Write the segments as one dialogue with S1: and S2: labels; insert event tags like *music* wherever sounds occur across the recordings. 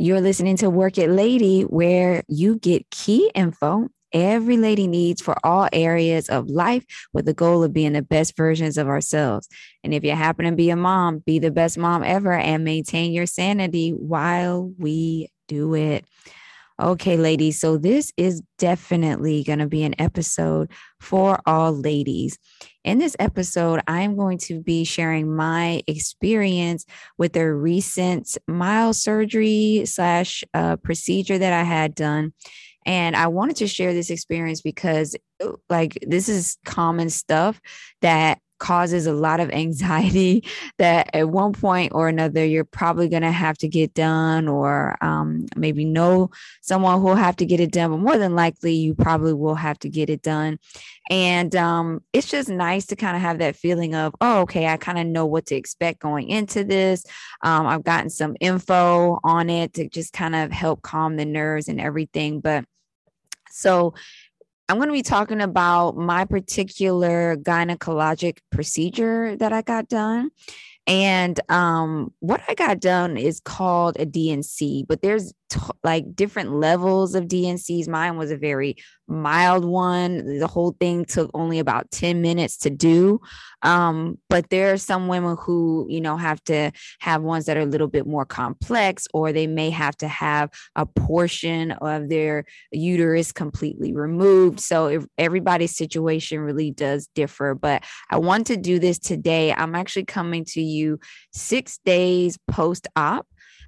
S1: You're listening to Work It Lady, where you get key info every lady needs for all areas of life with the goal of being the best versions of ourselves. And if you happen to be a mom, be the best mom ever and maintain your sanity while we do it. Okay, ladies. So this is definitely going to be an episode for all ladies. In this episode, I'm going to be sharing my experience with a recent mild surgery slash uh, procedure that I had done. And I wanted to share this experience because, like, this is common stuff that causes a lot of anxiety *laughs* that at one point or another you're probably going to have to get done or um, maybe know someone who will have to get it done but more than likely you probably will have to get it done. And um, it's just nice to kind of have that feeling of oh okay i kind of know what to expect going into this. Um, i've gotten some info on it to just kind of help calm the nerves and everything. But so I'm going to be talking about my particular gynecologic procedure that I got done. And um, what I got done is called a D&C, but there's t- like different levels of D&Cs. Mine was a very mild one. The whole thing took only about 10 minutes to do. Um, but there are some women who, you know, have to have ones that are a little bit more complex, or they may have to have a portion of their uterus completely removed. So everybody's situation really does differ. But I want to do this today. I'm actually coming to you six days post op.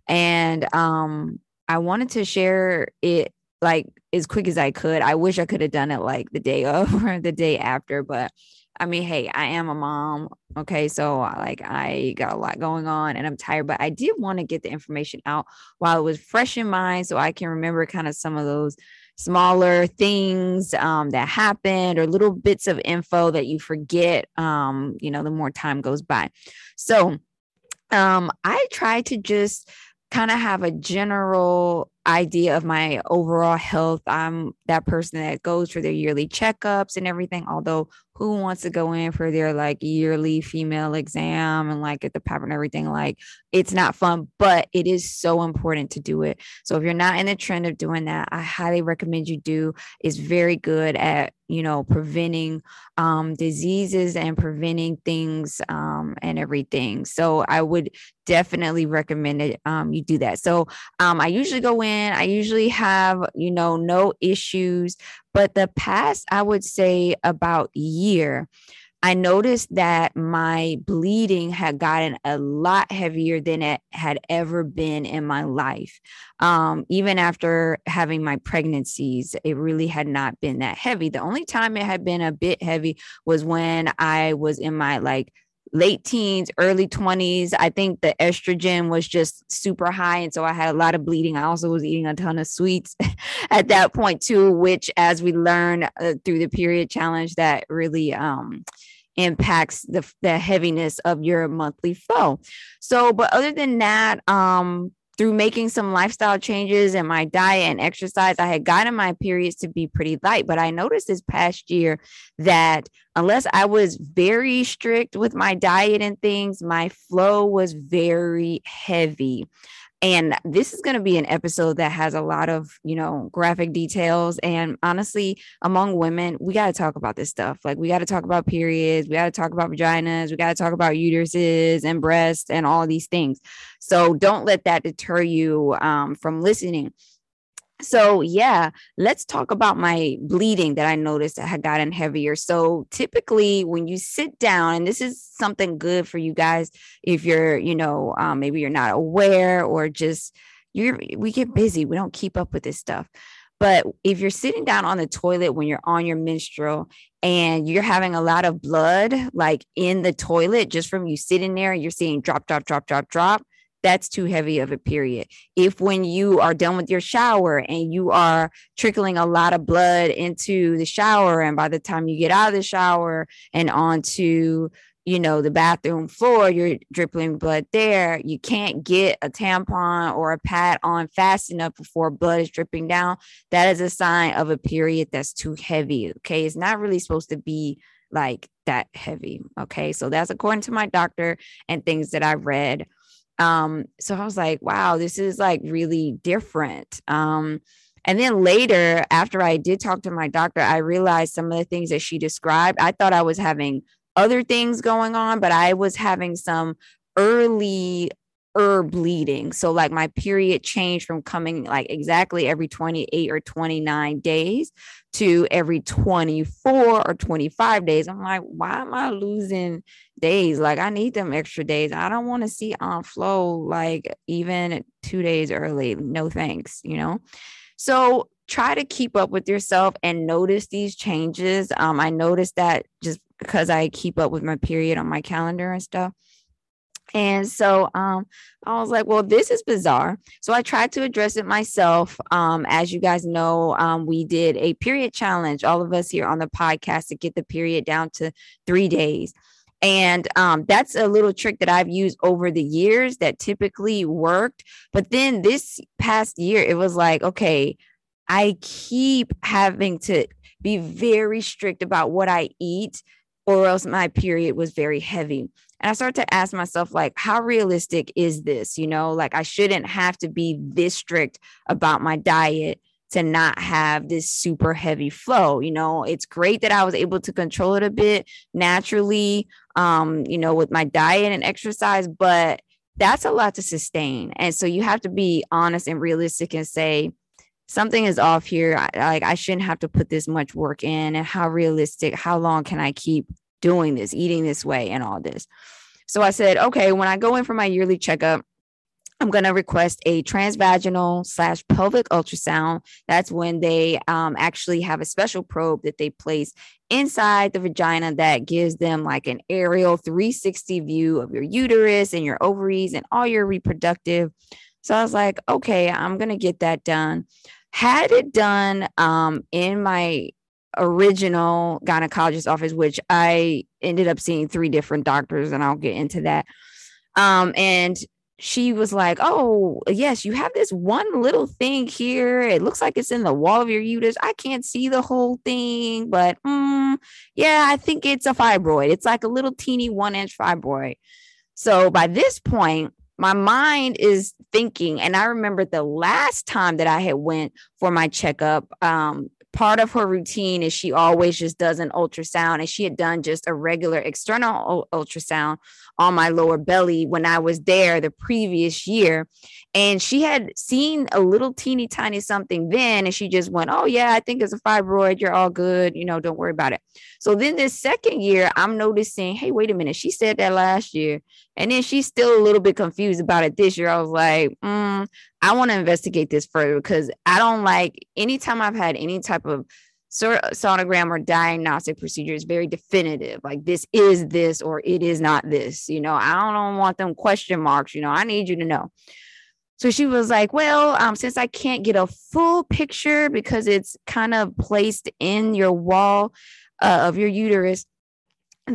S1: And um, I wanted to share it like as quick as I could. I wish I could have done it like the day of *laughs* or the day after, but I mean, hey, I am a mom. Okay. So, like, I got a lot going on and I'm tired, but I did want to get the information out while it was fresh in mind so I can remember kind of some of those smaller things um, that happened or little bits of info that you forget, um, you know, the more time goes by. So, um, I try to just kind of have a general idea of my overall health. I'm that person that goes for their yearly checkups and everything, although who wants to go in for their like yearly female exam and like get the pap and everything? Like it's not fun but it is so important to do it. So if you're not in the trend of doing that i highly recommend you do. It's very good at you know preventing um, diseases and preventing things um, and everything. So i would definitely recommend it um, you do that. So um, i usually go in i usually have you know no issues but the past, I would say about year, I noticed that my bleeding had gotten a lot heavier than it had ever been in my life. Um, even after having my pregnancies, it really had not been that heavy. The only time it had been a bit heavy was when I was in my like late teens, early 20s. I think the estrogen was just super high. And so I had a lot of bleeding. I also was eating a ton of sweets *laughs* at that point, too, which, as we learn uh, through the period challenge, that really, um, impacts the, the heaviness of your monthly flow. So, but other than that, um, through making some lifestyle changes in my diet and exercise, I had gotten my periods to be pretty light. But I noticed this past year that unless I was very strict with my diet and things, my flow was very heavy. And this is going to be an episode that has a lot of, you know, graphic details. And honestly, among women, we got to talk about this stuff. Like, we got to talk about periods, we got to talk about vaginas, we got to talk about uteruses and breasts and all these things. So don't let that deter you um, from listening so yeah let's talk about my bleeding that i noticed that had gotten heavier. So typically when you sit down and this is something good for you guys if you're you know um, maybe you're not aware or just you're we get busy we don't keep up with this stuff. But if you're sitting down on the toilet when you're on your menstrual and you're having a lot of blood like in the toilet just from you sitting there you're seeing drop drop drop drop drop that's too heavy of a period. If when you are done with your shower and you are trickling a lot of blood into the shower, and by the time you get out of the shower and onto you know the bathroom floor you're dripping blood there. You can't get a tampon or a pad on fast enough before blood is dripping down. That is a sign of a period that's too heavy okay? It's not really supposed to be like that heavy okay? So that's according to my doctor and things that i read Um, so I was like, wow, this is like really different. Um, and then later, after I did talk to my doctor, I realized some of the things that she described. I thought I was having other things going on, but I was having some early herb bleeding. So like my period changed from coming like exactly every 28 or 29 days to every 24 or 25 days. I'm like, why am I losing days? Like I need them extra days. I don't want to see on flow like even two days early. No thanks, you know? So try to keep up with yourself and notice these changes. Um, I noticed that just because I keep up with my period on my calendar and stuff. And so um, I was like, well, this is bizarre. So I tried to address it myself. Um, as you guys know, um, we did a period challenge, all of us here on the podcast, to get the period down to three days. And um, that's a little trick that I've used over the years that typically worked. But then this past year, it was like, okay, I keep having to be very strict about what I eat, or else my period was very heavy. And I started to ask myself, like, how realistic is this? You know, like I shouldn't have to be this strict about my diet to not have this super heavy flow. You know, it's great that I was able to control it a bit naturally, um, you know, with my diet and exercise, but that's a lot to sustain. And so you have to be honest and realistic and say, something is off here. I, like I shouldn't have to put this much work in and how realistic, how long can I keep doing this, eating this way, and all this. So I said, okay, when I go in for my yearly checkup, I'm going to request a transvaginal slash pelvic ultrasound. That's when they um, actually have a special probe that they place inside the vagina that gives them like an aerial 360 view of your uterus and your ovaries and all your reproductive. So I was like, okay, I'm going to get that done. Had it done um, in my original gynecologist office, which I ended up seeing three different doctors, and I'll get into that. Um, and she was like, Oh, yes, you have this one little thing here. It looks like it's in the wall of your uterus. I can't see the whole thing, but mm, yeah, I think it's a fibroid. It's like a little teeny one inch fibroid. So by this point, my mind is thinking and i remember the last time that i had went for my checkup um, part of her routine is she always just does an ultrasound and she had done just a regular external ultrasound on my lower belly when I was there the previous year. And she had seen a little teeny tiny something then, and she just went, Oh, yeah, I think it's a fibroid. You're all good. You know, don't worry about it. So then this second year, I'm noticing, Hey, wait a minute. She said that last year. And then she's still a little bit confused about it this year. I was like, mm, I want to investigate this further because I don't like anytime I've had any type of sonogram or diagnostic procedure is very definitive. Like this is this or it is not this. You know, I don't want them question marks. You know, I need you to know. So she was like, Well, um, since I can't get a full picture because it's kind of placed in your wall uh, of your uterus,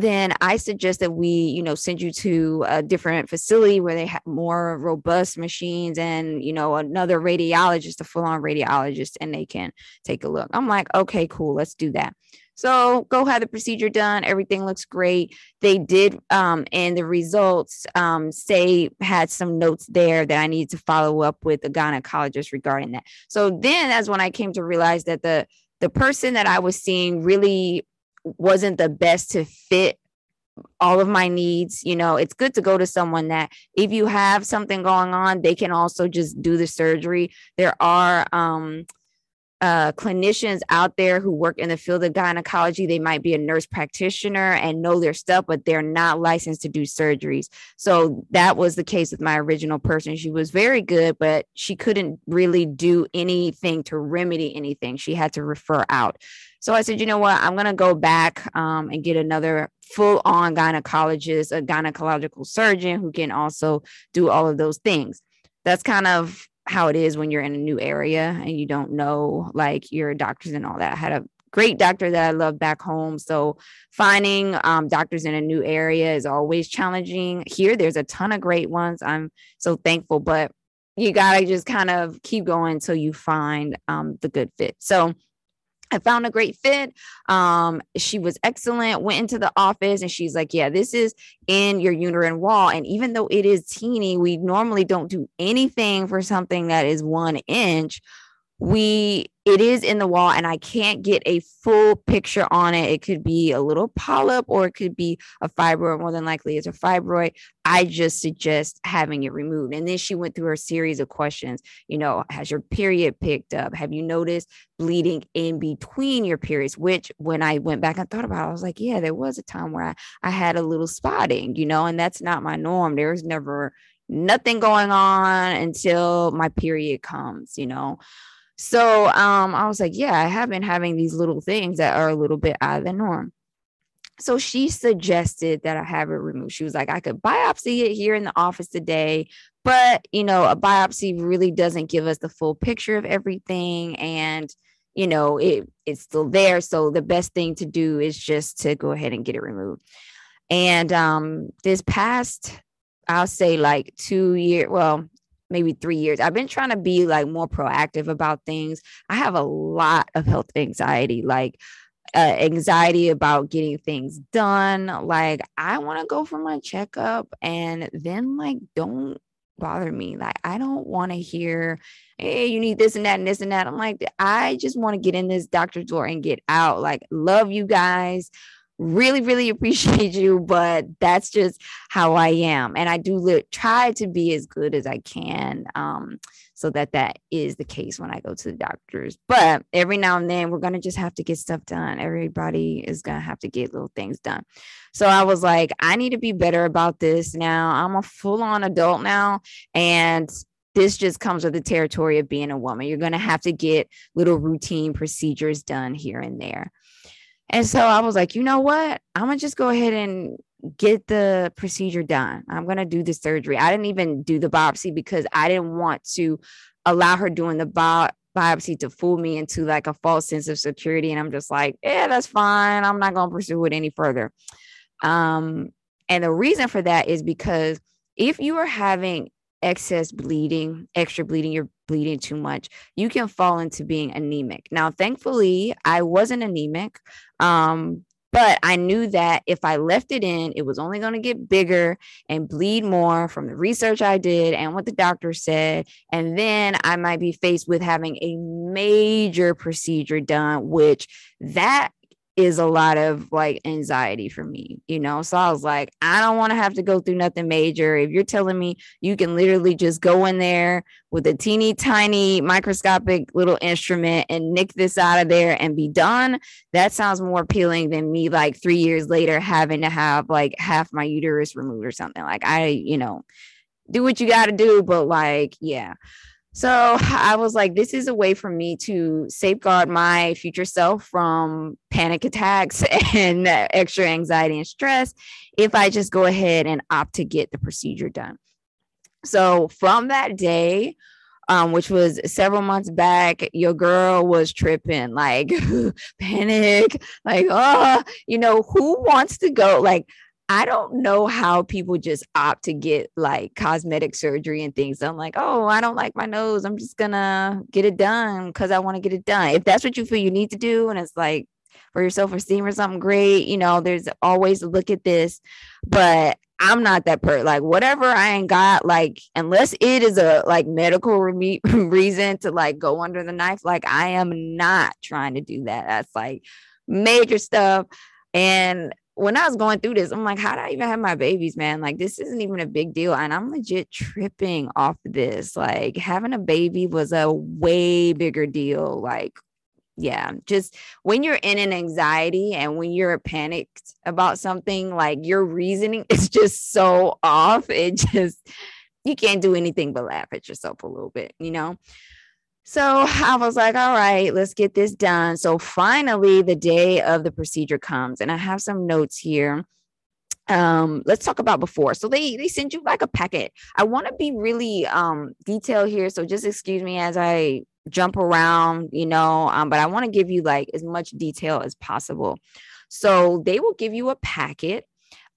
S1: then I suggest that we, you know, send you to a different facility where they have more robust machines and, you know, another radiologist, a full on radiologist, and they can take a look. I'm like, okay, cool, let's do that. So go have the procedure done. Everything looks great. They did, um, and the results um, say had some notes there that I need to follow up with the gynecologist regarding that. So then that's when I came to realize that the the person that I was seeing really wasn't the best to fit all of my needs you know it's good to go to someone that if you have something going on they can also just do the surgery there are um uh, clinicians out there who work in the field of gynecology. They might be a nurse practitioner and know their stuff, but they're not licensed to do surgeries. So that was the case with my original person. She was very good, but she couldn't really do anything to remedy anything. She had to refer out. So I said, you know what? I'm going to go back um, and get another full on gynecologist, a gynecological surgeon who can also do all of those things. That's kind of how it is when you're in a new area and you don't know like your doctors and all that. I had a great doctor that I love back home. So finding um, doctors in a new area is always challenging. Here, there's a ton of great ones. I'm so thankful, but you got to just kind of keep going until you find um, the good fit. So I found a great fit. Um, she was excellent. Went into the office and she's like, Yeah, this is in your uterine wall. And even though it is teeny, we normally don't do anything for something that is one inch we it is in the wall and I can't get a full picture on it. It could be a little polyp or it could be a fibroid. More than likely, it's a fibroid. I just suggest having it removed. And then she went through her series of questions. You know, has your period picked up? Have you noticed bleeding in between your periods? Which, when I went back and thought about it, I was like, yeah, there was a time where I, I had a little spotting, you know, and that's not my norm. There's never nothing going on until my period comes, you know. So um, I was like, yeah, I have been having these little things that are a little bit out of the norm. So she suggested that I have it removed. She was like, I could biopsy it here in the office today, but you know, a biopsy really doesn't give us the full picture of everything. And you know, it it's still there. So the best thing to do is just to go ahead and get it removed. And um, this past, I'll say like two year, well, maybe three years. I've been trying to be like more proactive about things. I have a lot of health anxiety, like uh, anxiety about getting things done. Like, I want to go for my checkup and then, like, don't bother me. Like, I don't want to hear, hey, you need this and that and this and that. I'm like, I just want to get in this doctor's door and get out. Like, love you guys really really *laughs* appreciate you but that's just how i am and i do li- try to be as good as i can um, so that that is the case when i go to the doctors but every now and then we're to just have to get stuff done everybody is to have to get little things done so i was like i need to be better about this now i'm a full-on adult now and this just comes with the territory of being a woman. You're going to have to get little routine procedures done here and there. And so I was like, you know what? I'm gonna just go ahead and get the procedure done. I'm gonna do the surgery. I didn't even do the biopsy because I didn't want to allow her doing the bi- biopsy to fool me into like a false sense of security. And I'm just like, yeah, that's fine. I'm not gonna pursue it any further. Um, and the reason for that is because if you are having excess bleeding, extra bleeding, you're bleeding too much, you can fall into being anemic. Now, thankfully, I wasn't anemic. Um, but I knew that if I left it in, it was only going to get bigger and bleed more from the research I did and what the doctor said. And then I might be faced with having a major procedure done, which that is a lot of like anxiety for me, you know? So I was like, I don't want to have to go through nothing major. If you're telling me you can literally just go in there with a teeny tiny microscopic little instrument and nick this out of there and be done, that sounds more appealing than me like three years later having to have like half my uterus removed or something. Like, I, you know, do what you got to do, but like, yeah. So I was like, this is a way for me to safeguard my future self from panic attacks *laughs* and extra anxiety and stress if I just go ahead and opt to get the procedure done. So from that day, um, which was several months back, your girl was tripping, like *laughs* panic, like, oh, you know, who wants to go? Like, I don't know how people just opt to get like cosmetic surgery and things. I'm like, oh, I don't like my nose. I'm just gonna get it done because I want to get it done. If that's what you feel you need to do, and it's like for your self esteem or something great, you know, there's always look at this. But I'm not that person. Like whatever I ain't got, like unless it is a like medical re- *laughs* reason to like go under the knife, like I am not trying to do that. That's like major stuff. And when I was going through this, I'm like, how do I even have my babies, man? Like, this isn't even a big deal. And I'm legit tripping off of this. Like, having a baby was a way bigger deal. Like, yeah, just when you're in an anxiety and when you're panicked about something, like your reasoning *laughs* is just so off. It just, you can't do anything but laugh at yourself a little bit, you know? So I was like, all right, let's get this done. So finally, the day of the procedure comes, and I have some notes here. Um, let's talk about before. So they they send you like a packet. I want to be really um detailed here. So just excuse me as I jump around, you know, um, but I want to give you like as much detail as possible. So they will give you a packet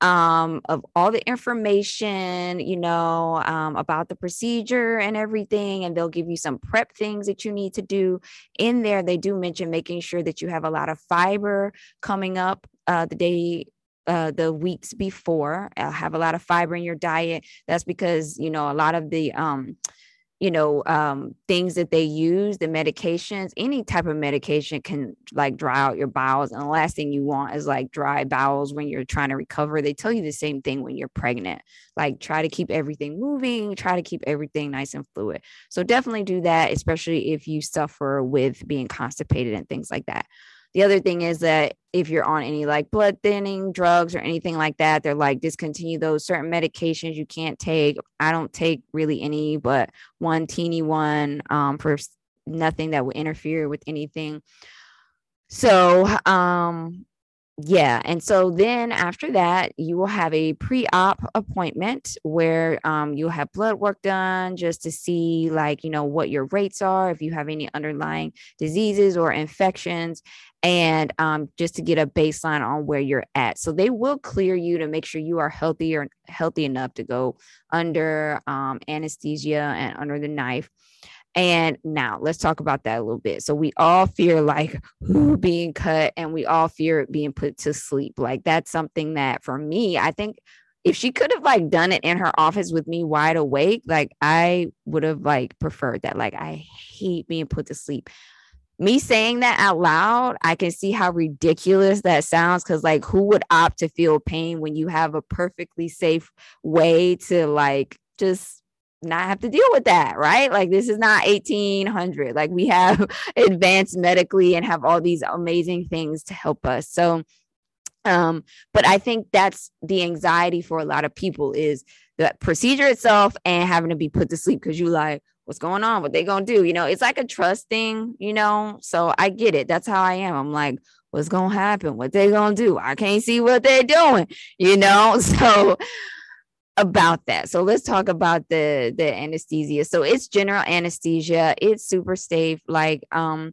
S1: um, of all the information, you know, um, about the procedure and everything. And they'll give you some prep things that you need to do. In there, they do mention making sure that you have a lot of fiber coming up uh, the day uh, the weeks before. Uh, have a lot of fiber in your diet. That's because you know a lot of the um, you know um, things that they use the medications any type of medication can like dry out your bowels and the last thing you want is like dry bowels when you're trying to recover. They tell you the same thing when you're pregnant like try to keep everything moving try to keep everything nice and fluid. So definitely do that especially if you suffer with being constipated and things like that the other thing is that if you're on any like blood thinning drugs or anything like that, they're like discontinue those certain medications you can't take. I don't take really any, but one teeny one um, for nothing that would interfere with anything. So, um, yeah. And so then after that, you will have a pre op appointment where um, you'll have blood work done just to see, like, you know, what your rates are, if you have any underlying diseases or infections, and um, just to get a baseline on where you're at. So they will clear you to make sure you are healthy or healthy enough to go under um, anesthesia and under the knife. And now let's talk about that a little bit. So we all fear like being cut and we all fear it being put to sleep. Like that's something that for me, I think if she could have like done it in her office with me wide awake, like I would have like preferred that. Like I hate being put to sleep. Me saying that out loud, I can see how ridiculous that sounds because like who would opt to feel pain when you have a perfectly safe way to like just not have to deal with that, right? Like this is not 1800. Like we have *laughs* advanced medically and have all these amazing things to help us. So um but I think that's the anxiety for a lot of people is the procedure itself and having to be put to sleep because you like what's going on? What they gonna do? You know it's like a trust thing you know? So i get it. That's how i am. I'm like what's gonna happen? What they gonna do? I can't see what they're doing you know? *laughs* So about that. So let's talk about the the anesthesia. So it's general anesthesia. It's super safe. Like um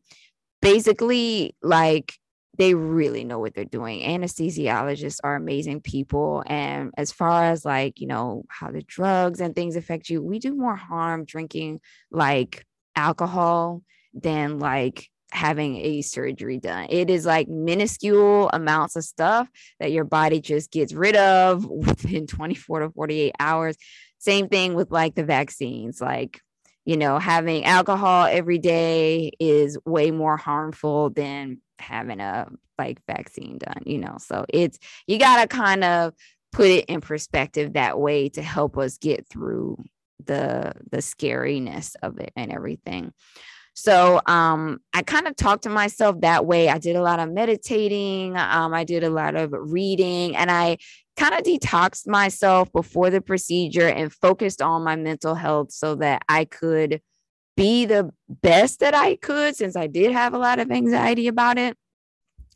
S1: basically like they really know what they're doing. Anesthesiologists are amazing people and as far as like, you know, how the drugs and things affect you, we do more harm drinking like alcohol than like having a surgery done. It is like minuscule amounts of stuff that your body just gets rid of *laughs* within 24 to 48 hours. Same thing with like the vaccines. Like, you know, having alcohol every day is way more harmful than having a like vaccine done, you know. So it's you got to kind of put it in perspective that way to help us get through the the scariness of it and everything. So um, I kind of talked to myself that way. I did a lot of meditating, um, I did a lot of reading, and I kind of detoxed myself before the procedure and focused on my mental health so that I could be the best that I could since I did have a lot of anxiety about it.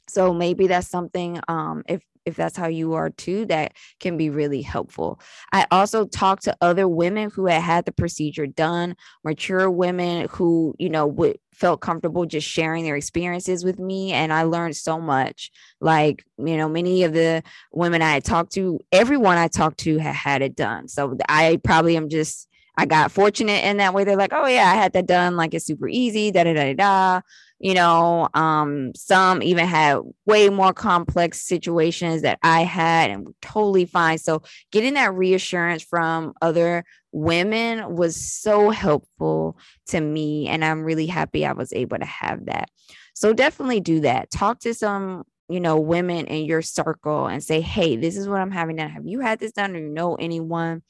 S1: So maybe that's something um, if if that's how you are too, that can be really helpful. I also talked to other women who had had the procedure done, mature women who, you know, would felt comfortable just sharing their experiences with me and I learned so much. Like, you know, many of the women I had talked to, everyone I talked to had had it done. So I probably am just I got fortunate in that way. They're like, oh yeah, I had that done. Like it's super easy. Da da da da you know um some even had way more complex situations that i had and totally fine so getting that reassurance from other women was so helpful to me and i'm really happy i was able to have that so definitely do that talk to some you know women in your circle and say hey this is what i'm having done have you had this done or you know anyone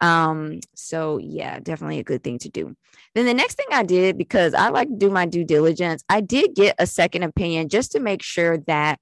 S1: um, so yeah, definitely a good thing to do. Then the next thing I did, because I like to do my due diligence, I did get a second opinion just to make sure that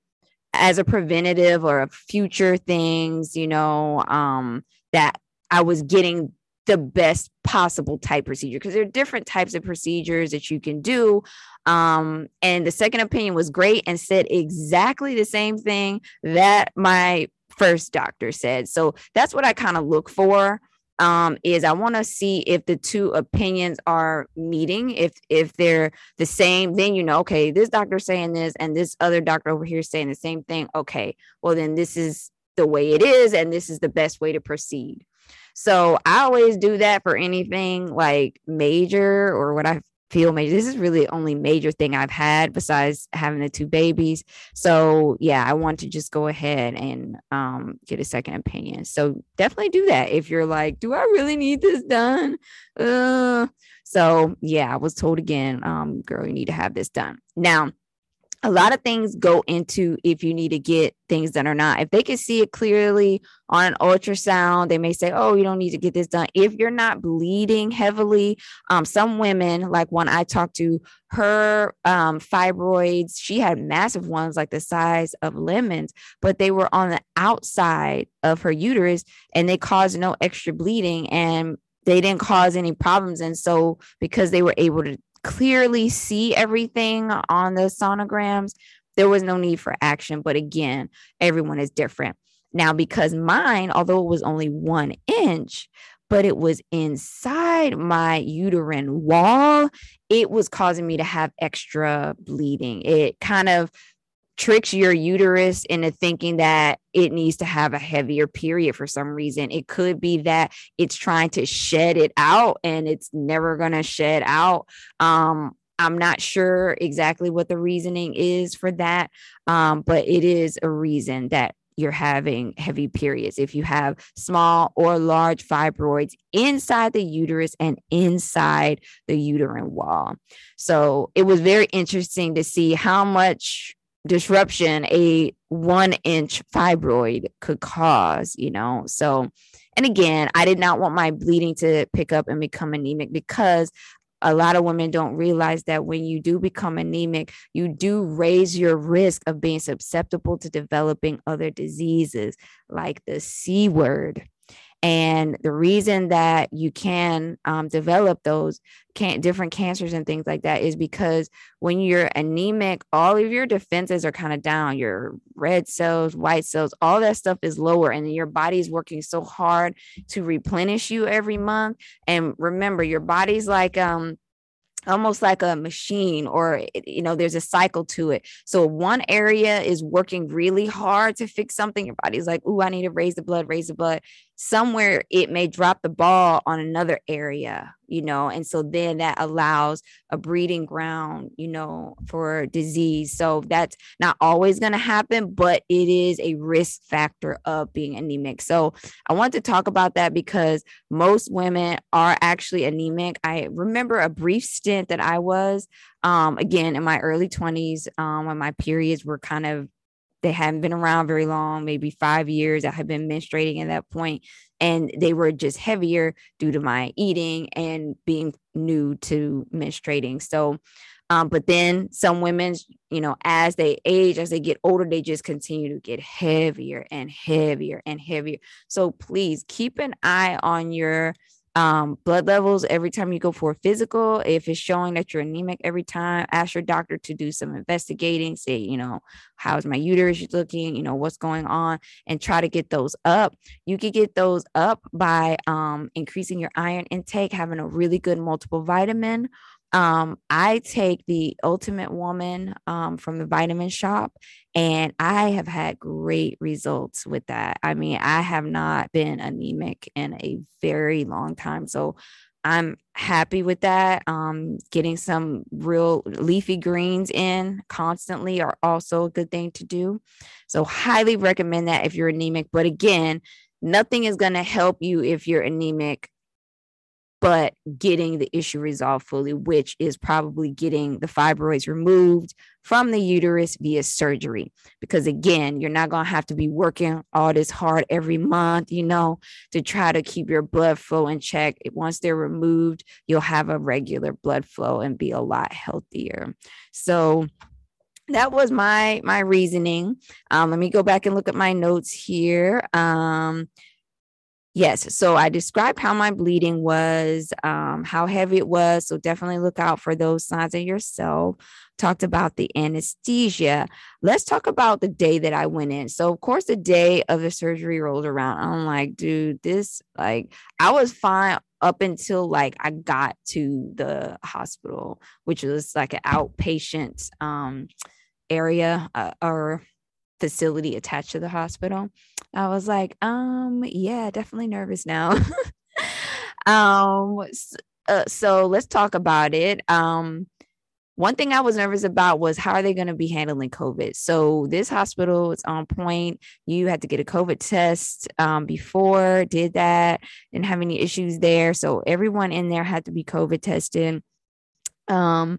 S1: as a preventative or a future things, you know, um, that I was getting the best possible type procedure because there are different types of procedures that you can do. Um, and the second opinion was great and said exactly the same thing that my first doctor said. So that's what I kind of look for um, is I want to see if the two opinions are meeting. If if they're the same, then you know, okay, this doctor saying this and this other doctor over here saying the same thing. Okay, well then this is the way it is and this is the best way to proceed. So I always do that for anything like major or what I feel major. This is really the only major thing I've had besides having the two babies. So yeah, I want to just go ahead and um, get a second opinion. So definitely do that if you're like, do I really need this done? Uh, so yeah, I was told again, um, girl, you need to have this done. Now, a lot of things go into if you need to get things done or not. If they can see it clearly on an ultrasound, they may say, "Oh, you don't need to get this done." If you're not bleeding heavily, um, some women, like one I talked to, her um, fibroids, she had massive ones like the size of lemons, but they were on the outside of her uterus, and they caused no extra bleeding and they didn't cause any problems. And so, because they were able to clearly see everything on the sonograms, there was no need for action. But again, everyone is different. Now, because mine, although it was only one inch, but it was inside my uterine wall, it was causing me to have extra bleeding. It kind of tricks your uterus into thinking that it needs to have a heavier period for some reason. It could be that it's trying to shed it out and it's never going to shed out. Um, I'm not sure exactly what the reasoning is for that, um, but it is a reason that you're having heavy periods. If you have small or large fibroids inside the uterus and inside the uterine wall. So it was very interesting to see how much disruption a one inch fibroid could cause, you know. So, and again, I did not want my bleeding to pick up and become anemic because a lot of women don't realize that when you do become anemic, you do raise your risk of being susceptible to developing other diseases like the C word. And the reason that you can um, develop those can different cancers and things like that is because when you're anemic, all of your defenses are kind of down. Your red cells, white cells, all that stuff is lower, and your body's working so hard to replenish you every month. And remember, your body's like um almost like a machine or eh, eh, you know there's a cycle to it. So one area is working really hard to fix something. Your body's like oh i need to raise the blood raise the blood. Somewhere it may drop the ball on another area you know and so then that allows a breeding ground you know for disease. So that's not always going to happen but it is a risk factor of being anemic. So i want to talk about that because most women are actually anemic. I remember a brief stint that i was um again in my early 20s um when my periods were kind of they hadn't been around very long, maybe five years. I had been menstruating at that point, and they were just heavier due to my eating and being new to menstruating. So, um, but then some women, you know, as they age, as they get older, they just continue to get heavier and heavier and heavier. So please keep an eye on your um, blood levels every time you go for a physical. If it's showing that you're anemic every time, ask your doctor to do some investigating. Say, you know, how's my uterus looking? You know, what's going on, and try to get those up. You can get those up by um, increasing your iron intake, having a really good multiple vitamin, um, I take the Ultimate Woman um, from the Vitamin Shoppe, and I have had great results with that. I mean, I have not been anemic in a very long time, so I'm happy with that. Um, getting some real leafy greens in constantly are also a good thing to do. So, highly recommend that if you're anemic. But again, nothing is going to help you if you're anemic but getting the issue resolved fully, which is probably getting the fibroids removed from the uterus via surgery. Because again, you're not going to have to be working all this hard every month, you know, to try to keep your blood flow in check. Once they're removed, you'll have a regular blood flow and be a lot healthier. So, that was my my reasoning um, let me go back and look at my notes here um, Yes. So I described how my bleeding was, um, how heavy it was. So definitely look out for those signs in yourself. Talked about the anesthesia. Let's talk about the day that I went in. So, of course, the day of the surgery rolled around. I'm like, dude, this, like, I was fine up until like I got to the hospital, which was like an outpatient um, area uh, or facility attached to the hospital. I was like, um, yeah, definitely nervous now. *laughs* um, so, uh, so let's talk about it. Um, one thing I was nervous about was how are they going to be handling COVID? So this hospital is on point. You had to get a COVID test um, before, did that, didn't have any issues there. So everyone in there had to be COVID tested. Um,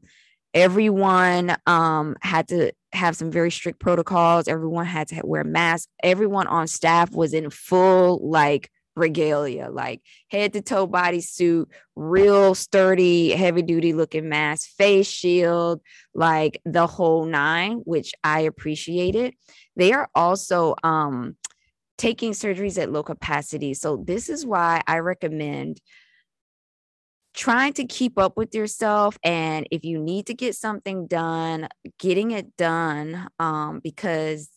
S1: everyone um, had to have some very strict protocols. Everyone had to wear masks. Everyone on staff was in full like regalia, like head to toe bodysuit, real sturdy, heavy duty looking mask, face shield, like the whole nine, which I appreciated. They are also um, taking surgeries at low capacity. So, this is why I recommend trying to keep up with yourself and if you need to get something done getting it done um, because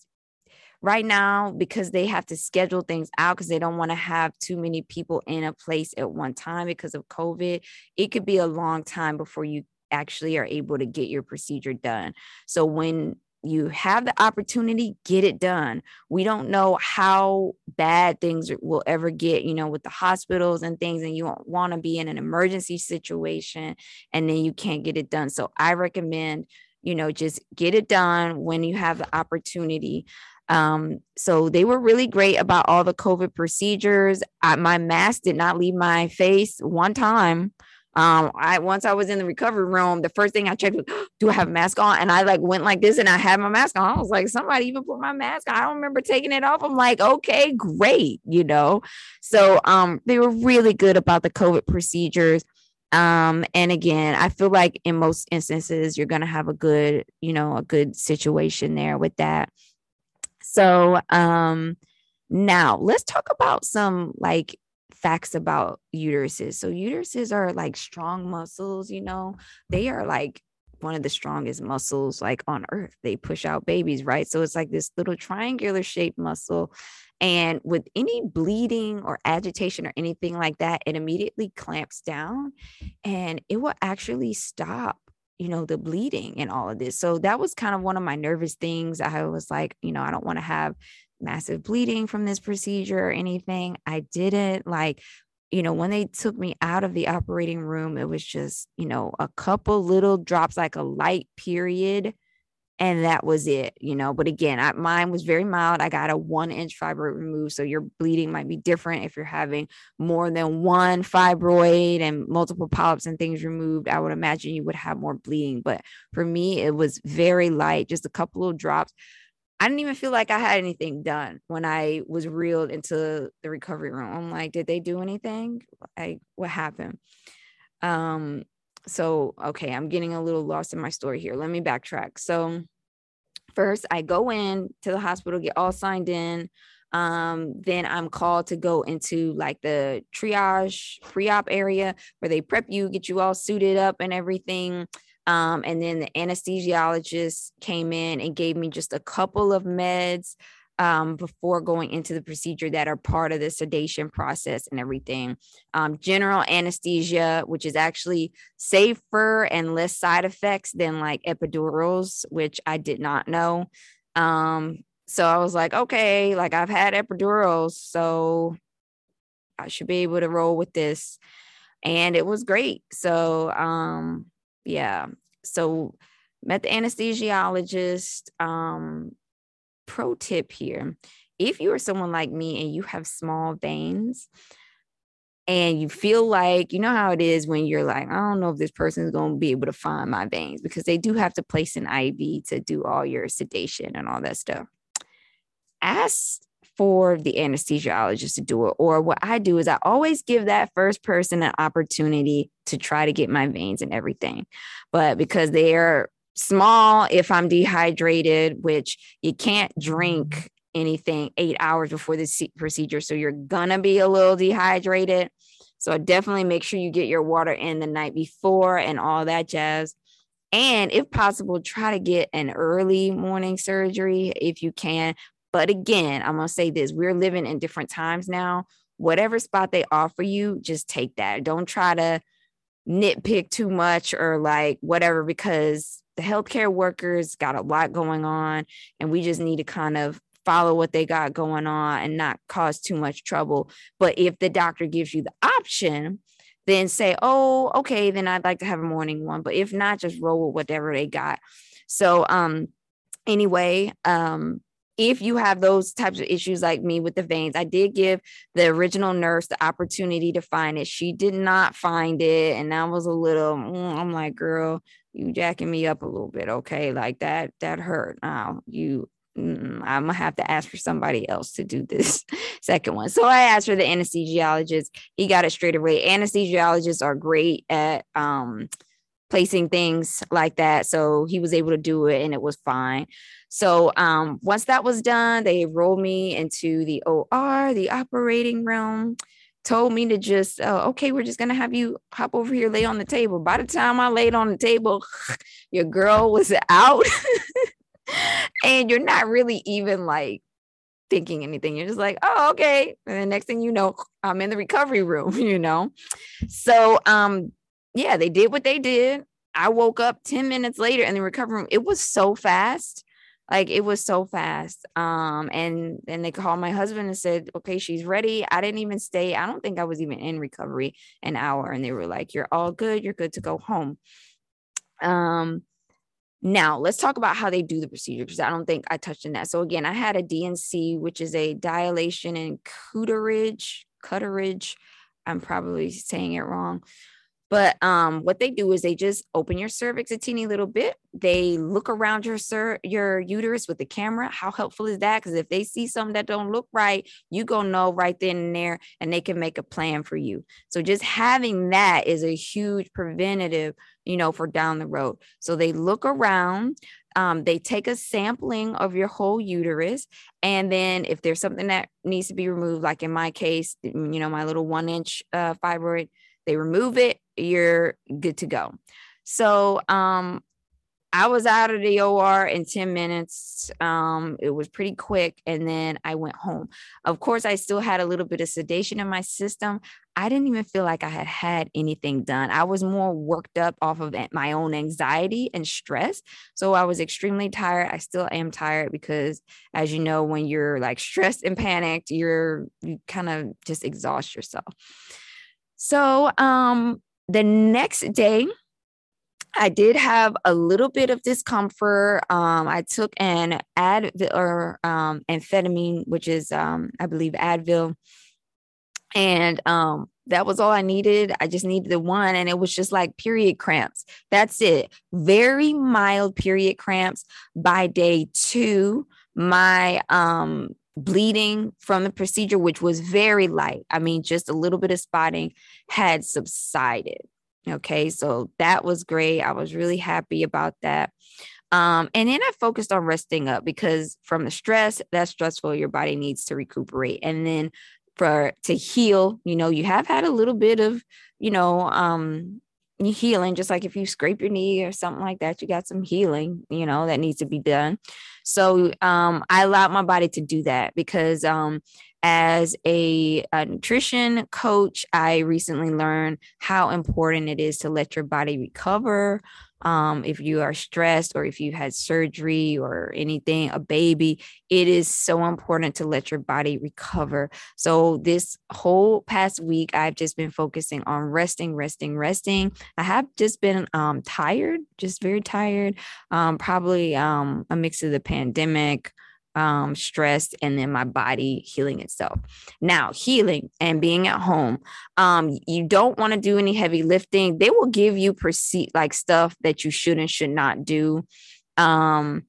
S1: right now because they have to schedule things out because they don't want to have too many people in a place at one time because of COVID, it could be a long time before you actually are able to get your procedure done. So when you have the opportunity, get it done. We don't know how bad things will ever get, you know, with the hospitals and things, and you want to be in an emergency situation and then you can't get it done. So I recommend, you know, just get it done when you have the opportunity. Um, so they were really great about all the COVID procedures. I, my mask did not leave my face one time. Um, I once I was in the recovery room, the first thing I checked was, *gasps* do I have a mask on? And I like went like this and I had my mask on. I was like, somebody even put my mask on. I don't remember taking it off. I'm like, okay, great, you know. So um they were really good about the COVID procedures. Um, and again, I feel like in most instances you're gonna have a good, you know, a good situation there with that. So, um, now let's talk about some like facts about uteruses. So, uteruses are like strong muscles, you know, they are like one of the strongest muscles like on earth. They push out babies, right? So, it's like this little triangular shaped muscle. And with any bleeding or agitation or anything like that, it immediately clamps down and it will actually stop you know, the bleeding and all of this. So that was kind of one of my nervous things. I was like, you know, I don't want to have massive bleeding from this procedure or anything. I didn't like, you know, when they took me out of the operating room, it was just, you know, a couple little drops, like a light period and that was it you know but again I, mine was very mild i got a one inch fibroid removed so your bleeding might be different if you're having more than one fibroid and multiple polyps and things removed i would imagine you would have more bleeding but for me it was very light just a couple of drops I didn't even feel like I had anything done when I was reeled into the recovery room. I'm like, did they do anything? Like, what happened? Um, so okay, I'm getting a little lost in my story here. Let me backtrack. So first I go in to the hospital, get all signed in. Um, then I'm called to go into like the triage pre-op area where they prep you, get you all suited up and everything. Um, and then the anesthesiologist came in and gave me just a couple of meds um, before going into the procedure that are part of the sedation process and everything. Um, general anesthesia, which is actually safer and less side effects than like epidurals, which I did not know. Um, so I was like, okay, like I've had epidurals, so I should be able to roll with this. And it was great. So, um, yeah. So met the anesthesiologist. Um, pro tip here if you are someone like me and you have small veins and you feel like you know how it is when you're like i don't know if this person's going to be able to find my veins because they do have to place an iv to do all your sedation and all that stuff ask for the anesthesiologist to do it or what i do is i always give that first person an opportunity to try to get my veins and everything but because they're small if I'm dehydrated, which you can't drink mm-hmm. anything eight hours before the procedure. So you're gonna be a little dehydrated. So definitely make sure you get your water in the night before and all that jazz. And if possible, try to get an early morning surgery if you can. But again, I'm gonna say this we're living in different times now. Whatever spot they offer you, just take that. Don't try to nitpick too much or like whatever because the healthcare workers got a lot going on, and we just need to kind of follow what they got going on and not cause too much trouble. But if the doctor gives you the option, then say, oh, okay, then I'd like to have a morning one. But if not, just roll with whatever they got. So um anyway, um if you have those types of issues like me with the veins, I did give the original nurse the opportunity to find it. She did not find it. And that was a little, mm, I'm like, girl, you jacking me up a little bit. Okay. Like that, that hurt. Now you, mm, I'm gonna have to ask for somebody else to do this *laughs* second one. So I asked for the anesthesiologist. He got it straight away. Anesthesiologists are great at, um, placing things like that. So he was able to do it and it was fine. So um, once that was done, they rolled me into the OR, the operating room, told me to just, uh, okay, we're just going to have you hop over here, lay on the table. By the time I laid on the table, *laughs* your girl was out. *laughs* and you're not really even like thinking anything. You're just like, oh, okay. And the next thing you know, *laughs* I'm in the recovery room, you know? So um yeah, they did what they did. I woke up 10 minutes later in the recovery room. It was so fast. Like it was so fast. Um, and then they called my husband and said, okay, she's ready. I didn't even stay. I don't think I was even in recovery an hour. And they were like, You're all good, you're good to go home. Um, now let's talk about how they do the procedure because I don't think I touched on that. So again, I had a D&C, which is a dilation and curettage, cutterage. I'm probably saying it wrong. But um, what they do is they just open your cervix a teeny little bit. They look around your your uterus with the camera. How helpful is that? Because if they see something that don't look right, you gonna know right then and there, and they can make a plan for you. So just having that is a huge preventative, you know, for down the road. So they look around. Um, they take a sampling of your whole uterus and then if there's something that needs to be removed like in my case you know my little one inch uh, fibroid they remove it, you're good to go. So um I was out of the OR in 10 minutes. Um, it was pretty quick. And then I went home. Of course, I still had a little bit of sedation in my system. I didn't even feel like I had had anything done. I was more worked up off of my own anxiety and stress. So I was extremely tired. I still am tired because, as you know, when you're like stressed and panicked, you're, you kind of just exhaust yourself. So um, the next day, I did have a little bit of discomfort. Um, I took an Advil or um, amphetamine, which is, um, I believe, Advil, and um, that was all I needed. I just needed the one, and it was just like period cramps. That's it. Very mild period cramps. By day two, my um bleeding from the procedure, which was very light. I mean, just a little bit of spotting had subsided. Okay, so that was great. I was really happy about that. Um, and then I focused on resting up because from the stress, that's stressful, your body needs to recuperate. And then for to heal, you know, you have had a little bit of, you know, um, healing just like if you scrape your knee or something like that you got some healing you know that needs to be done. So um i allowed my body to do that because um as a, a, nutrition coach i recently learned how important it is to let your body recover um, if you are stressed or if you had surgery or anything, a baby, it is so important to let your body recover. So, this whole past week, I've just been focusing on resting, resting, resting. I have just been um, tired, just very tired, um, probably um, a mix of the pandemic um, stressed and then my body healing itself. Now, healing and being at home, um, you don't want to do any heavy lifting. They will give you proceed like stuff that you should and should not do. Um,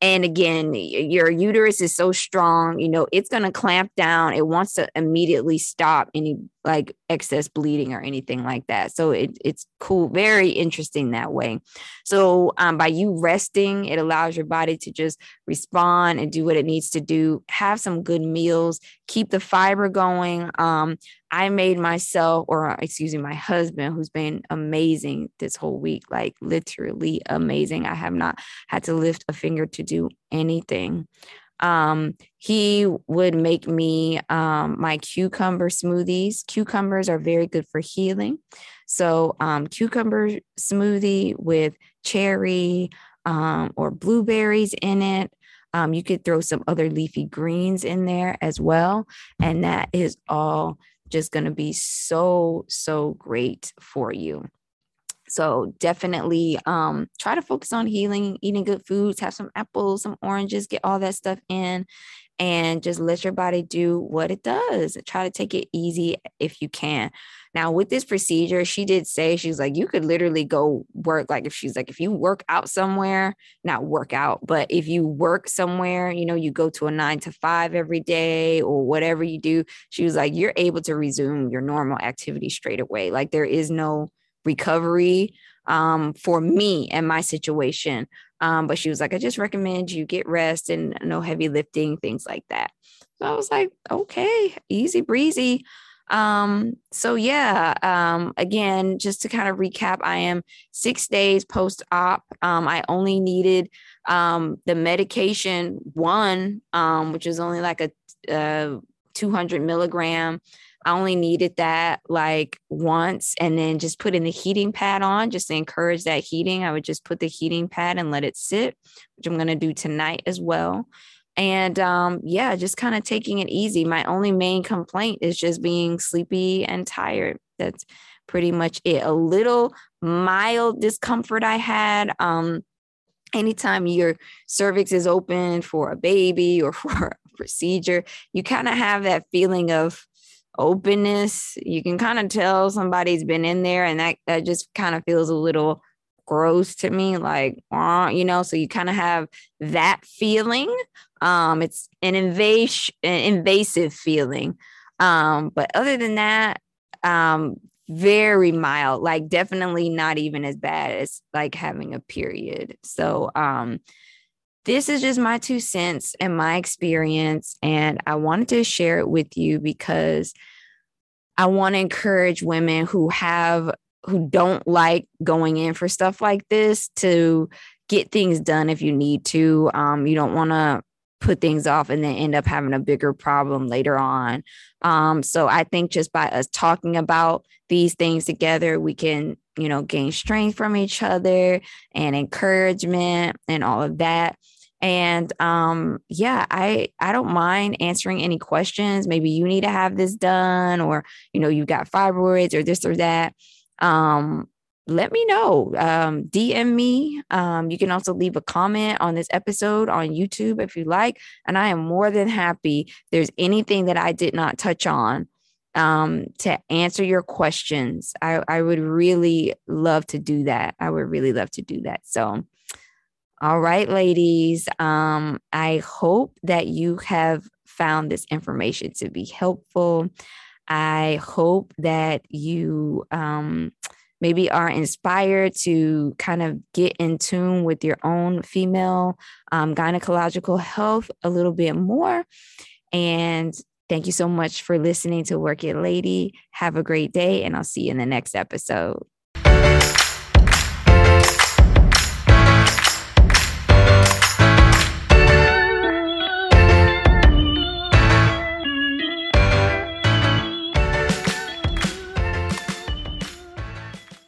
S1: and again, your uterus is so strong, you know, it's going to clamp down. It wants to immediately stop any like excess bleeding or anything like that. So it, it's cool, very interesting that way. So um, by you resting, it allows your body to just respond and do what it needs to do. Have some good meals, keep the fiber going. Um, I made myself, or excuse me, my husband, who's been amazing this whole week, like literally amazing. I have not had to lift a finger to do anything. Um, he would make me um, my cucumber smoothies. Cucumbers are very good for healing. So, um, cucumber smoothie with cherry um, or blueberries in it. Um, you could throw some other leafy greens in there as well. And that is all just going to be so, so great for you. So definitely um, try to focus on healing, eating good foods, have some apples, some oranges, get all that stuff in, and just let your body do what it does. Try to take it easy if you can. Now, with this procedure, she did say she's like, you could literally go work. Like, if she's like, if you work out somewhere, not work out, but if you work somewhere, you know, you go to a nine to five every day or whatever you do, she was like, you're able to resume your normal activity straight away. Like, there is no recovery um, for me and my situation. Um, but she was like, I just recommend you get rest and no heavy lifting, things like that. So I was like, okay, easy breezy. Um, so yeah, um, again, just to kind of recap, I am six days post op. Um, I only needed um, the medication one, um, which is only like a, a 200 milligram. I only needed that like once and then just putting the heating pad on just to encourage that heating. I would just put the heating pad and let it sit, which I'm going to do tonight as well and um, yeah, just kind of taking it easy. My only main complaint is just being sleepy and tired. That's pretty much it. A little mild discomfort I had. Um, anytime your cervix is open for a baby or *laughs* for a procedure, you kind of have that feeling of openness. You can kind of tell somebody's been in there, and that that just kind of feels a little gross to me like uh, you know so you kind of have that feeling. Um it's an invasive an invasive feeling. Um but other than that um very mild like definitely not even as bad as like having a period. So um this is just my two cents and my experience and i wanted to share it with you because I want to encourage women who have who don't like going in for stuff like this to get things done if you need to. Um, you don't want to put things off and then end up having a bigger problem later on. Um, so I think just by us talking about these things together, we can, you know, gain strength from each other and encouragement and all of that. And um, yeah, I I don't mind answering any questions. Maybe you need to have this done, or you know, you've got fibroids or this or that um, let me know. Um, DM me. Um, you can also leave a comment on this episode on YouTube if you like. And I am more than happy. there's anything that I did not touch on um, to answer your questions. I, I would really love to do that. I would really love to do that. So, all right, ladies. Um, I hope that you have found this information to be helpful. I hope that you um, maybe are inspired to kind of get in tune with your own female um, gynecological health a little bit more. And Thank you so much for listening to Work It Lady. Have a great day, and I'll see you in the next episode.